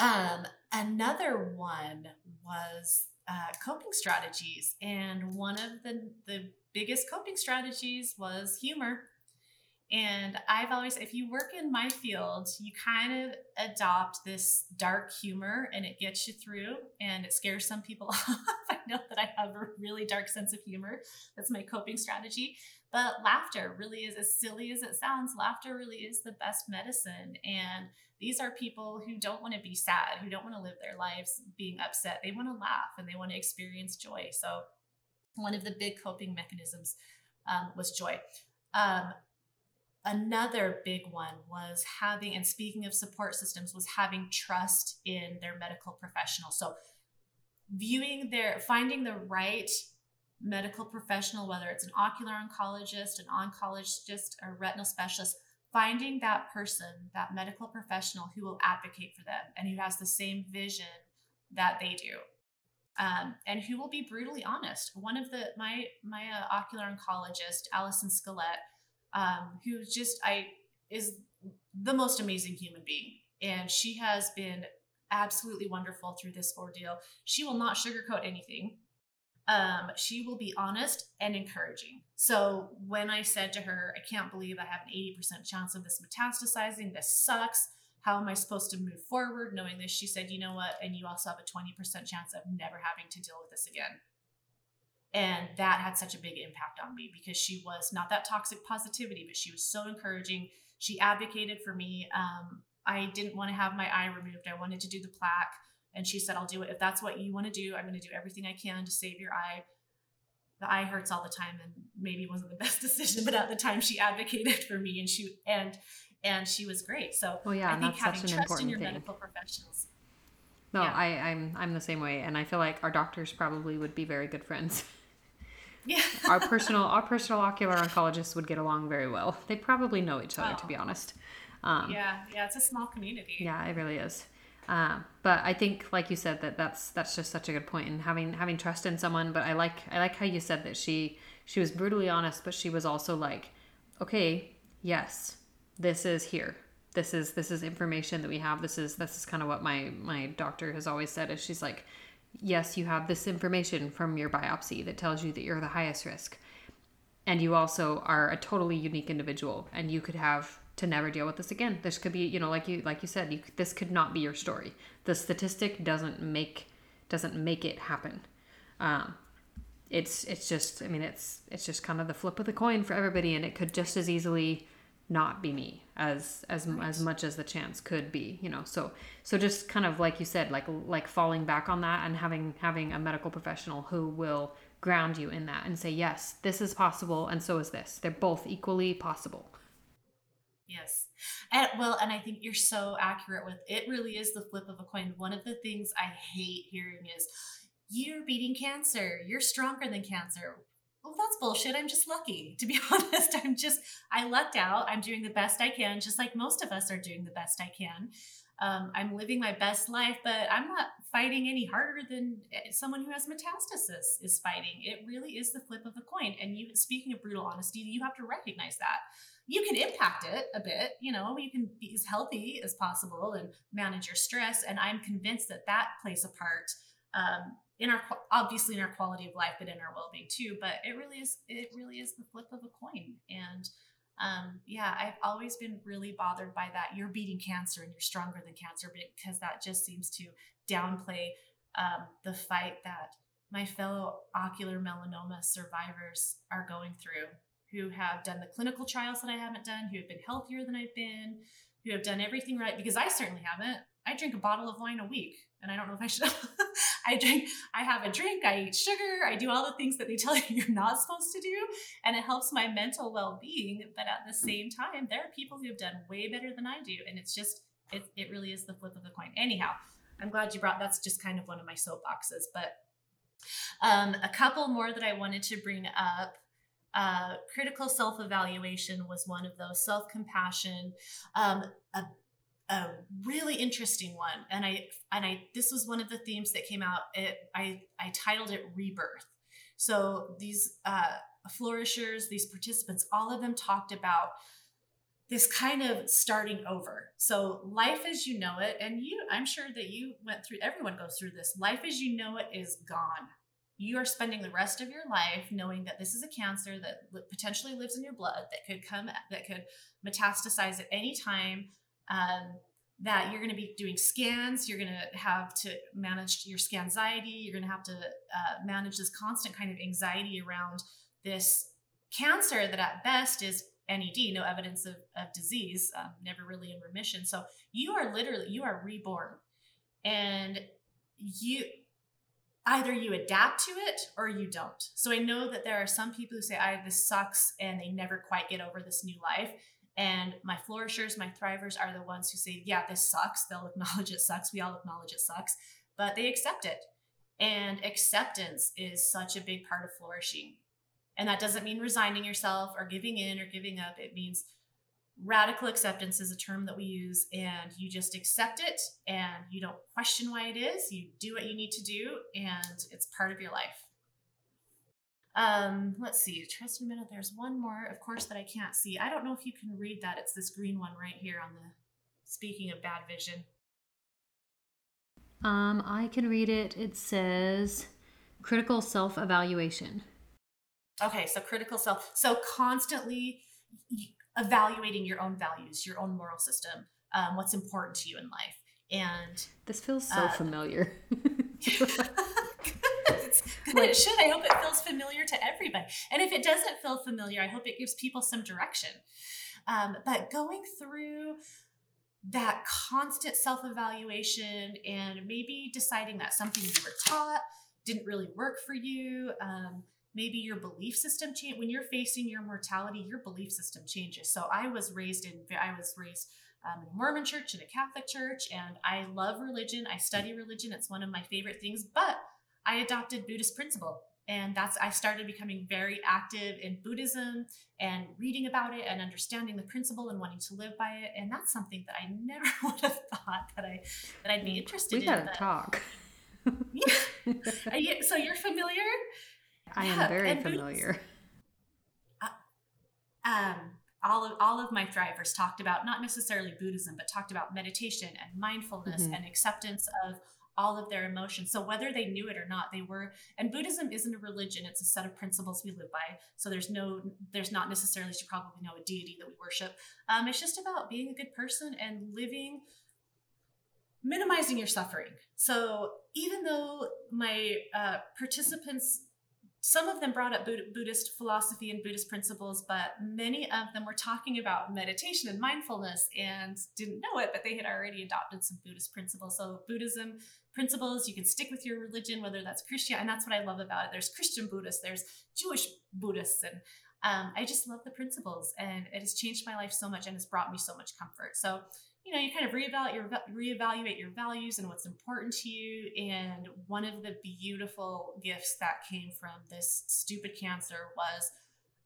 um, another one was uh, coping strategies, and one of the the biggest coping strategies was humor. And I've always, if you work in my field, you kind of adopt this dark humor and it gets you through and it scares some people off. Know that I have a really dark sense of humor. That's my coping strategy. But laughter really is, as silly as it sounds, laughter really is the best medicine. And these are people who don't want to be sad, who don't want to live their lives being upset. They want to laugh and they want to experience joy. So, one of the big coping mechanisms um, was joy. Um, another big one was having and speaking of support systems was having trust in their medical professional so viewing their finding the right medical professional whether it's an ocular oncologist an oncologist or retinal specialist finding that person that medical professional who will advocate for them and who has the same vision that they do um, and who will be brutally honest. One of the my my uh, ocular oncologist Alison Skalet um, who just I is the most amazing human being, and she has been absolutely wonderful through this ordeal. She will not sugarcoat anything. um, she will be honest and encouraging. So when I said to her, I can't believe I have an 80% chance of this metastasizing, this sucks. How am I supposed to move forward knowing this? She said, you know what? And you also have a 20% chance of never having to deal with this again. And that had such a big impact on me because she was not that toxic positivity, but she was so encouraging. She advocated for me. Um, I didn't want to have my eye removed. I wanted to do the plaque. And she said, I'll do it. If that's what you want to do, I'm going to do everything I can to save your eye. The eye hurts all the time and maybe wasn't the best decision, but at the time she advocated for me and she, and, and she was great. So well, yeah, I think having trust important in your thing. medical professionals. No, yeah. I, I'm, I'm the same way. And I feel like our doctors probably would be very good friends. Yeah. our personal our personal ocular oncologists would get along very well. They probably know each other, oh. to be honest. Um, yeah, yeah, it's a small community. Yeah, it really is. Uh, but I think, like you said, that that's that's just such a good point, and having having trust in someone. But I like I like how you said that she she was brutally honest, but she was also like, okay, yes, this is here. This is this is information that we have. This is this is kind of what my my doctor has always said. Is she's like, yes, you have this information from your biopsy that tells you that you're the highest risk. And you also are a totally unique individual and you could have to never deal with this again. This could be, you know, like you like you said, you, this could not be your story. The statistic doesn't make doesn't make it happen. Um, it's it's just I mean it's it's just kind of the flip of the coin for everybody and it could just as easily not be me as as right. as much as the chance could be you know so so just kind of like you said like like falling back on that and having having a medical professional who will ground you in that and say yes this is possible and so is this they're both equally possible yes and well and i think you're so accurate with it really is the flip of a coin one of the things i hate hearing is you're beating cancer you're stronger than cancer well, that's bullshit. I'm just lucky. To be honest, I'm just, I lucked out. I'm doing the best I can, just like most of us are doing the best I can. Um, I'm living my best life, but I'm not fighting any harder than eh, someone who has metastasis is fighting. It really is the flip of the coin. And you, speaking of brutal honesty, you have to recognize that. You can impact it a bit, you know, you can be as healthy as possible and manage your stress. And I'm convinced that that plays a part um, in our obviously in our quality of life but in our well-being too. But it really is it really is the flip of a coin. And um, yeah i've always been really bothered by that. You're beating cancer and you're stronger than cancer because that just seems to downplay um, the fight that my fellow ocular melanoma survivors are going through who have done the clinical trials that i haven't done who have been healthier than i've been who have done everything right because i certainly haven't i drink a bottle of wine a week and i don't know if i should I drink, I have a drink, I eat sugar, I do all the things that they tell you you're not supposed to do, and it helps my mental well being. But at the same time, there are people who have done way better than I do, and it's just, it, it really is the flip of the coin. Anyhow, I'm glad you brought that's just kind of one of my soapboxes. But um, a couple more that I wanted to bring up. Uh, critical self evaluation was one of those, self compassion, um, a a really interesting one. And i and i this was one of the themes that came out. It i i titled it rebirth. So these uh flourishers these participants all of them talked about this kind of starting over. So life as you know it and you i'm sure that you went through everyone goes through this. Life as you know it is gone you are spending the rest of your life knowing that this is a cancer that potentially lives in your blood that could come that could metastasize at any time um, that you're going to be doing scans you're going to have to manage your anxiety you're going to have to uh, manage this constant kind of anxiety around this cancer that at best is ned no evidence of, of disease um, never really in remission. So you are literally you are reborn. And you either you adapt to it or you don't so i know that there are some people who say i this sucks and they never quite get over this new life and my flourishers, my thrivers are the ones who say, yeah, this sucks. They'll acknowledge it sucks. We all acknowledge it sucks, but they accept it. And acceptance is such a big part of flourishing. And that doesn't mean resigning yourself or giving in or giving up. It means radical acceptance is a term that we use, and you just accept it and you don't question why it is. You do what you need to do, and it's part of your life. Um, let's see, trust a minute. There's one more, of course, that I can't see. I don't know if you can read that. It's this green one right here on the speaking of bad vision. Um, I can read it. It says Critical self evaluation. Okay, so critical self. So constantly evaluating your own values, your own moral system, um, what's important to you in life. And this feels so uh, familiar. it should. I hope it feels familiar to everybody. And if it doesn't feel familiar, I hope it gives people some direction. Um, but going through that constant self evaluation and maybe deciding that something you were taught didn't really work for you. Um, maybe your belief system change when you're facing your mortality your belief system changes. So i was raised in i was raised um, in a mormon church and a catholic church and i love religion. I study religion. It's one of my favorite things but i adopted buddhist principle and that's i started becoming very active in buddhism and reading about it and understanding the principle and wanting to live by it and that's something that i never would have thought that i that i'd be interested we in we gotta talk. Yeah. so you're familiar I yeah, am very familiar. Uh, um, all of all of my thrivers talked about not necessarily Buddhism, but talked about meditation and mindfulness mm-hmm. and acceptance of all of their emotions. So whether they knew it or not, they were. And Buddhism isn't a religion; it's a set of principles we live by. So there's no, there's not necessarily to probably know a deity that we worship. Um, it's just about being a good person and living minimizing your suffering. So even though my uh, participants some of them brought up Buddhist philosophy and Buddhist principles, but many of them were talking about meditation and mindfulness and didn't know it, but they had already adopted some Buddhist principles. So, Buddhism principles, you can stick with your religion, whether that's Christian, and that's what I love about it. There's Christian Buddhists, there's Jewish Buddhists, and um, I just love the principles, and it has changed my life so much and has brought me so much comfort. So, you know, you kind of reevaluate your reevaluate your values and what's important to you. And one of the beautiful gifts that came from this stupid cancer was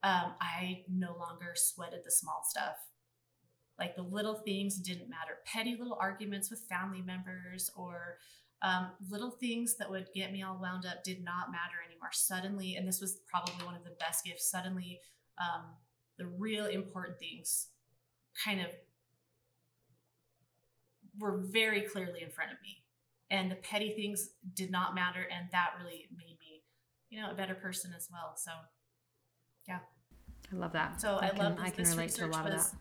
um, I no longer sweated the small stuff. Like the little things didn't matter. Petty little arguments with family members or um, little things that would get me all wound up did not matter anymore. Suddenly, and this was probably one of the best gifts, suddenly um, the real important things kind of were very clearly in front of me. And the petty things did not matter. And that really made me, you know, a better person as well. So, yeah. I love that. So I, I can, love I can relate to a lot was, of that.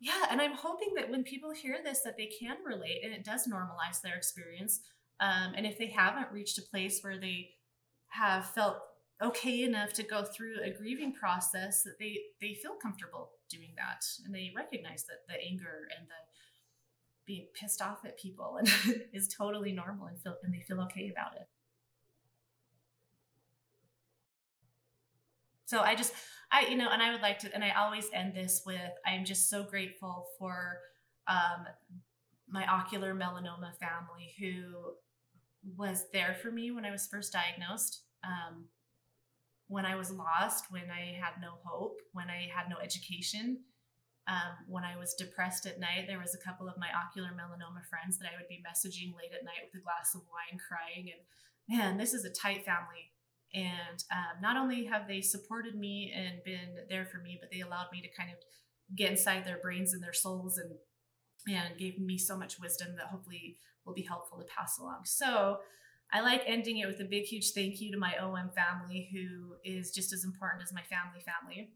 Yeah, and I'm hoping that when people hear this, that they can relate and it does normalize their experience. Um, and if they haven't reached a place where they have felt okay enough to go through a grieving process, that they they feel comfortable doing that and they recognize that the anger and the being pissed off at people and is totally normal and feel and they feel okay about it. So I just I you know and I would like to and I always end this with I'm just so grateful for um, my ocular melanoma family who was there for me when I was first diagnosed. Um, when I was lost, when I had no hope, when I had no education, um, when I was depressed at night, there was a couple of my ocular melanoma friends that I would be messaging late at night with a glass of wine, crying. And man, this is a tight family. And um, not only have they supported me and been there for me, but they allowed me to kind of get inside their brains and their souls and and gave me so much wisdom that hopefully will be helpful to pass along. So I like ending it with a big, huge thank you to my OM family, who is just as important as my family family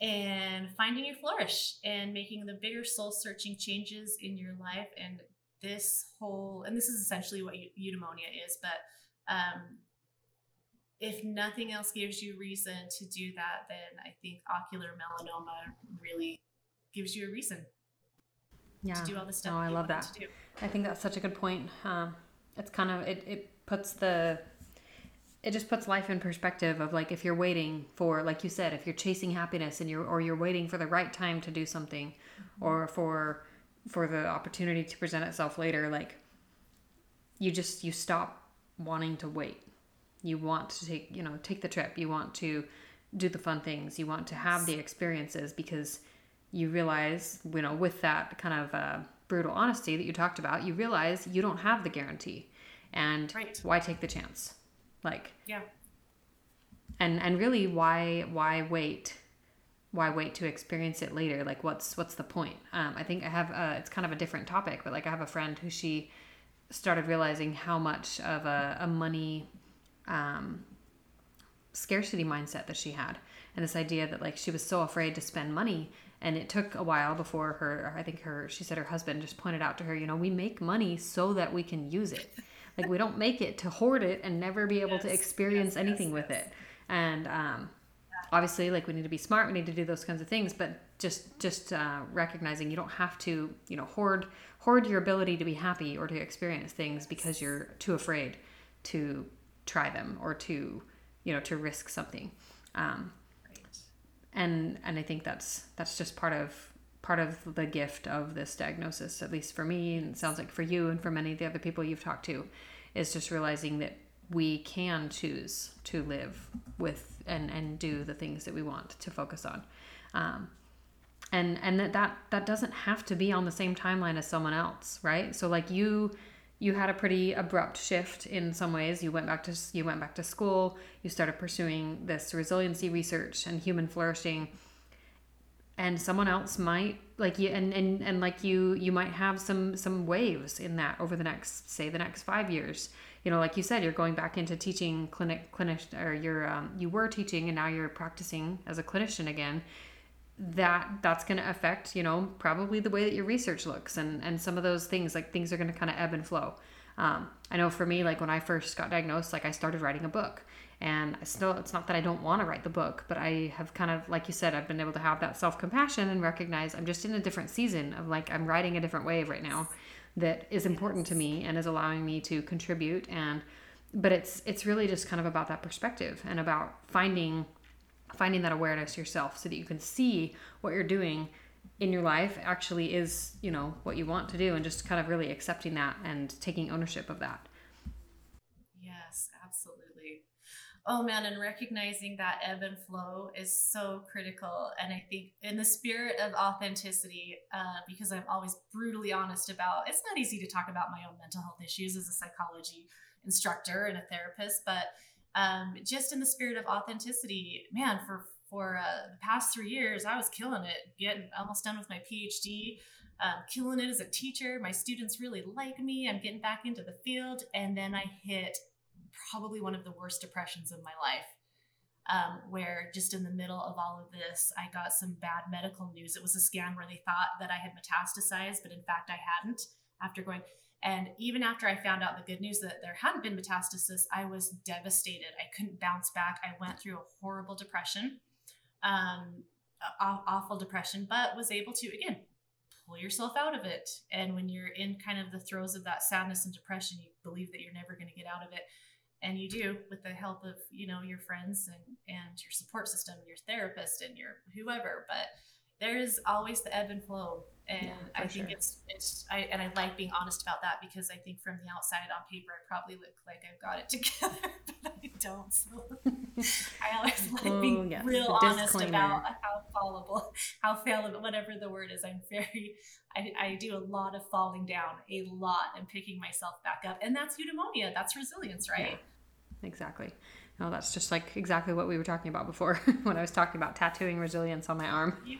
and finding your flourish and making the bigger soul searching changes in your life. And this whole, and this is essentially what eudaimonia is, but um, if nothing else gives you reason to do that, then I think ocular melanoma really gives you a reason yeah. to do all the stuff. Oh, I love that. I think that's such a good point. Um, it's kind of it, it puts the it just puts life in perspective of like if you're waiting for like you said if you're chasing happiness and you're or you're waiting for the right time to do something mm-hmm. or for for the opportunity to present itself later like you just you stop wanting to wait. You want to take you know take the trip. You want to do the fun things. You want to have the experiences because you realize you know with that kind of uh, brutal honesty that you talked about you realize you don't have the guarantee. And right. why take the chance like yeah. And and really why why wait? Why wait to experience it later? Like what's what's the point? Um, I think I have a, it's kind of a different topic, but like I have a friend who she started realizing how much of a, a money um, scarcity mindset that she had and this idea that like she was so afraid to spend money and it took a while before her i think her she said her husband just pointed out to her you know we make money so that we can use it like we don't make it to hoard it and never be able yes, to experience yes, anything yes, with it. And um, obviously like we need to be smart we need to do those kinds of things but just just uh, recognizing you don't have to you know hoard hoard your ability to be happy or to experience things because you're too afraid to try them or to you know to risk something. Um, and and i think that's that's just part of part of the gift of this diagnosis at least for me and it sounds like for you and for many of the other people you've talked to is just realizing that we can choose to live with and and do the things that we want to focus on. Um, and and that, that that doesn't have to be on the same timeline as someone else right? So like you you had a pretty abrupt shift in some ways. You went back to you went back to school. You started pursuing this resiliency research and human flourishing and someone else might like you and, and and like you you might have some some waves in that over the next say the next five years. You know like you said you're going back into teaching clinic clinician or you're um, you were teaching and now you're practicing as a clinician again. That that's going to affect you know probably the way that your research looks and and some of those things like things are going to kind of ebb and flow. Um, i know for me like when i first got diagnosed like i started writing a book and still it's not that i don't want to write the book but i have kind of like you said i've been able to have that self-compassion and recognize i'm just in a different season of like i'm riding a different wave right now that is important to me and is allowing me to contribute. And but it's it's really just kind of about that perspective and about finding finding that awareness yourself so that you can see what you're doing in your life actually is you know what you want to do and just kind of really accepting that and taking ownership of that yes absolutely oh man and recognizing that ebb and flow is so critical and i think in the spirit of authenticity uh, because i'm always brutally honest about it's not easy to talk about my own mental health issues as a psychology instructor and a therapist but um, just in the spirit of authenticity, man, for for uh, the past three years, I was killing it, getting almost done with my PhD, um, killing it as a teacher. My students really like me. I'm getting back into the field, and then I hit probably one of the worst depressions of my life. Um, where just in the middle of all of this, I got some bad medical news. It was a scan where they thought that I had metastasized, but in fact, I hadn't. After going, and even after I found out the good news that there hadn't been metastasis, I was devastated. I couldn't bounce back. I went through a horrible depression, um, awful depression, but was able to, again, pull yourself out of it. And when you're in kind of the throes of that sadness and depression, you believe that you're never going to get out of it. And you do with the help of, you know, your friends and, and your support system, your therapist and your whoever. But there is always the ebb and flow and yeah, I think sure. it's it's I and I like being honest about that because I think from the outside on paper I probably look like I've got it together, but I don't. So I always mm, like oh, being yes. real honest about how fallible, how failable, whatever the word is. I'm very I, I do a lot of falling down, a lot, and picking myself back up, and that's eudaimonia. That's resilience, right? Yeah, exactly. No, that's just like exactly what we were talking about before when I was talking about tattooing resilience on my arm. yes,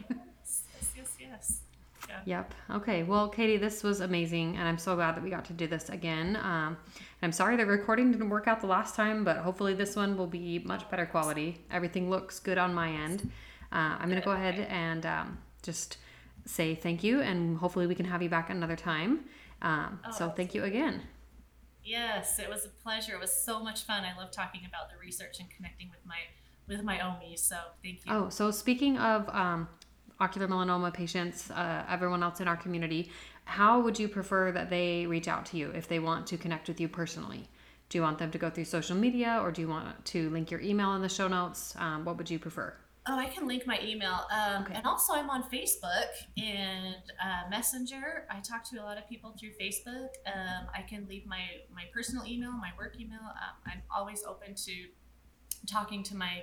yes, yes. yes. Yep. Okay. Well, Katie, this was amazing, and I'm so glad that we got to do this again. Um, I'm sorry the recording didn't work out the last time, but hopefully this one will be much better quality. Everything looks good on my end. Uh, I'm gonna go ahead and um, just say thank you, and hopefully we can have you back another time. Um, oh, so thank you again. Yes, it was a pleasure. It was so much fun. I love talking about the research and connecting with my with my OMI. So thank you. Oh, so speaking of um, ocular melanoma patients, uh, everyone else in our community, how would you prefer that they reach out to you if they want to connect with you personally? Do you want them to go through social media or do you want to link your email in the show notes? Um, what would you prefer? Oh, I can link my email. Um, okay. And also, I'm on Facebook and uh, Messenger. I talk to a lot of people through Facebook. Um, I can leave my, my personal email, my work email. Um, I'm always open to talking to my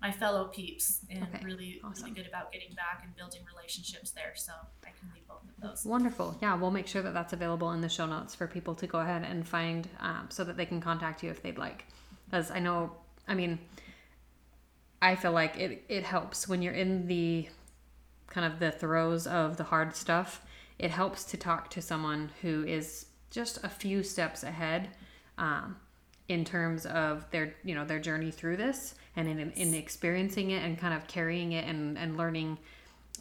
my fellow peeps and okay. really awesome. really good about getting back and building relationships there. So I can leave both of those. Wonderful. Yeah, we'll make sure that that's available in the show notes for people to go ahead and find um, so that they can contact you if they'd like. Because I know, I mean, I feel like it, it helps when you're in the kind of the throes of the hard stuff. It helps to talk to someone who is just a few steps ahead. Um, in terms of their you know their journey through this and in, in experiencing it and kind of carrying it and, and learning.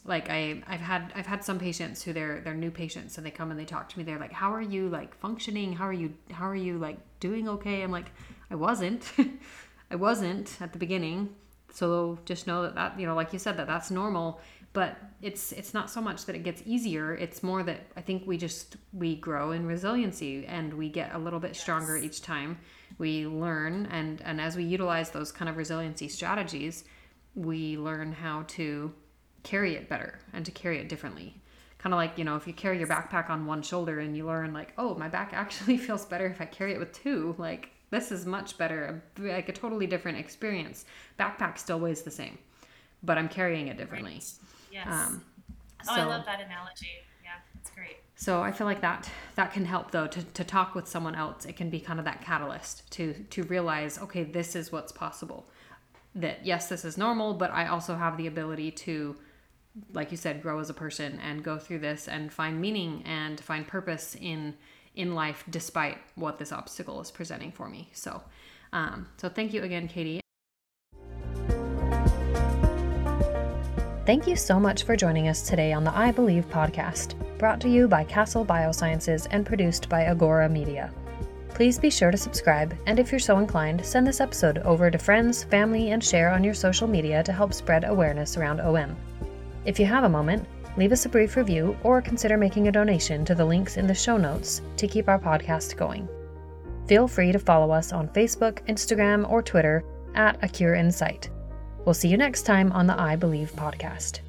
Like I I've had I've had some patients who they're they're new patients and they come and they talk to me. They're like how are you like functioning? How are you how are you like doing okay? I'm like I wasn't. I wasn't at the beginning. So just know that that you know like you said that that's normal. But it's it's not so much that it gets easier. It's more that I think we just we grow in resiliency and we get a little bit stronger each time we learn and and as we utilize those kind of resiliency strategies we learn how to carry it better and to carry it differently. Kind of like, you know, if you carry your backpack on one shoulder and you learn, like, oh, my back actually feels better if I carry it with two, like, this is much better, like a totally different experience. Backpack still weighs the same, but I'm carrying it differently. Right. Yes. Um, oh, I love that analogy. Yeah, that's great. So I feel like that that can help though to, to talk with someone else. It can be kind of that catalyst to to realize, okay, this is what's possible. That yes, this is normal, but I also have the ability to like you said, grow as a person and go through this and find meaning and find purpose in in life despite what this obstacle is presenting for me. So, um, so thank you again, Katie. Thank you so much for joining us today on the Eye Believe podcast, brought to you by Castle Biosciences and produced by Agora Media. Please be sure to subscribe, and if you're so inclined, send this episode over to friends, family, and share on your social media to help spread awareness around OM. If you have a moment, leave us a brief review or consider making a donation to the links in the show notes to keep our podcast going. Feel free to follow us on Facebook, Instagram, or Twitter at A Cure in Sight. We'll see you next time on the Eye Believe podcast.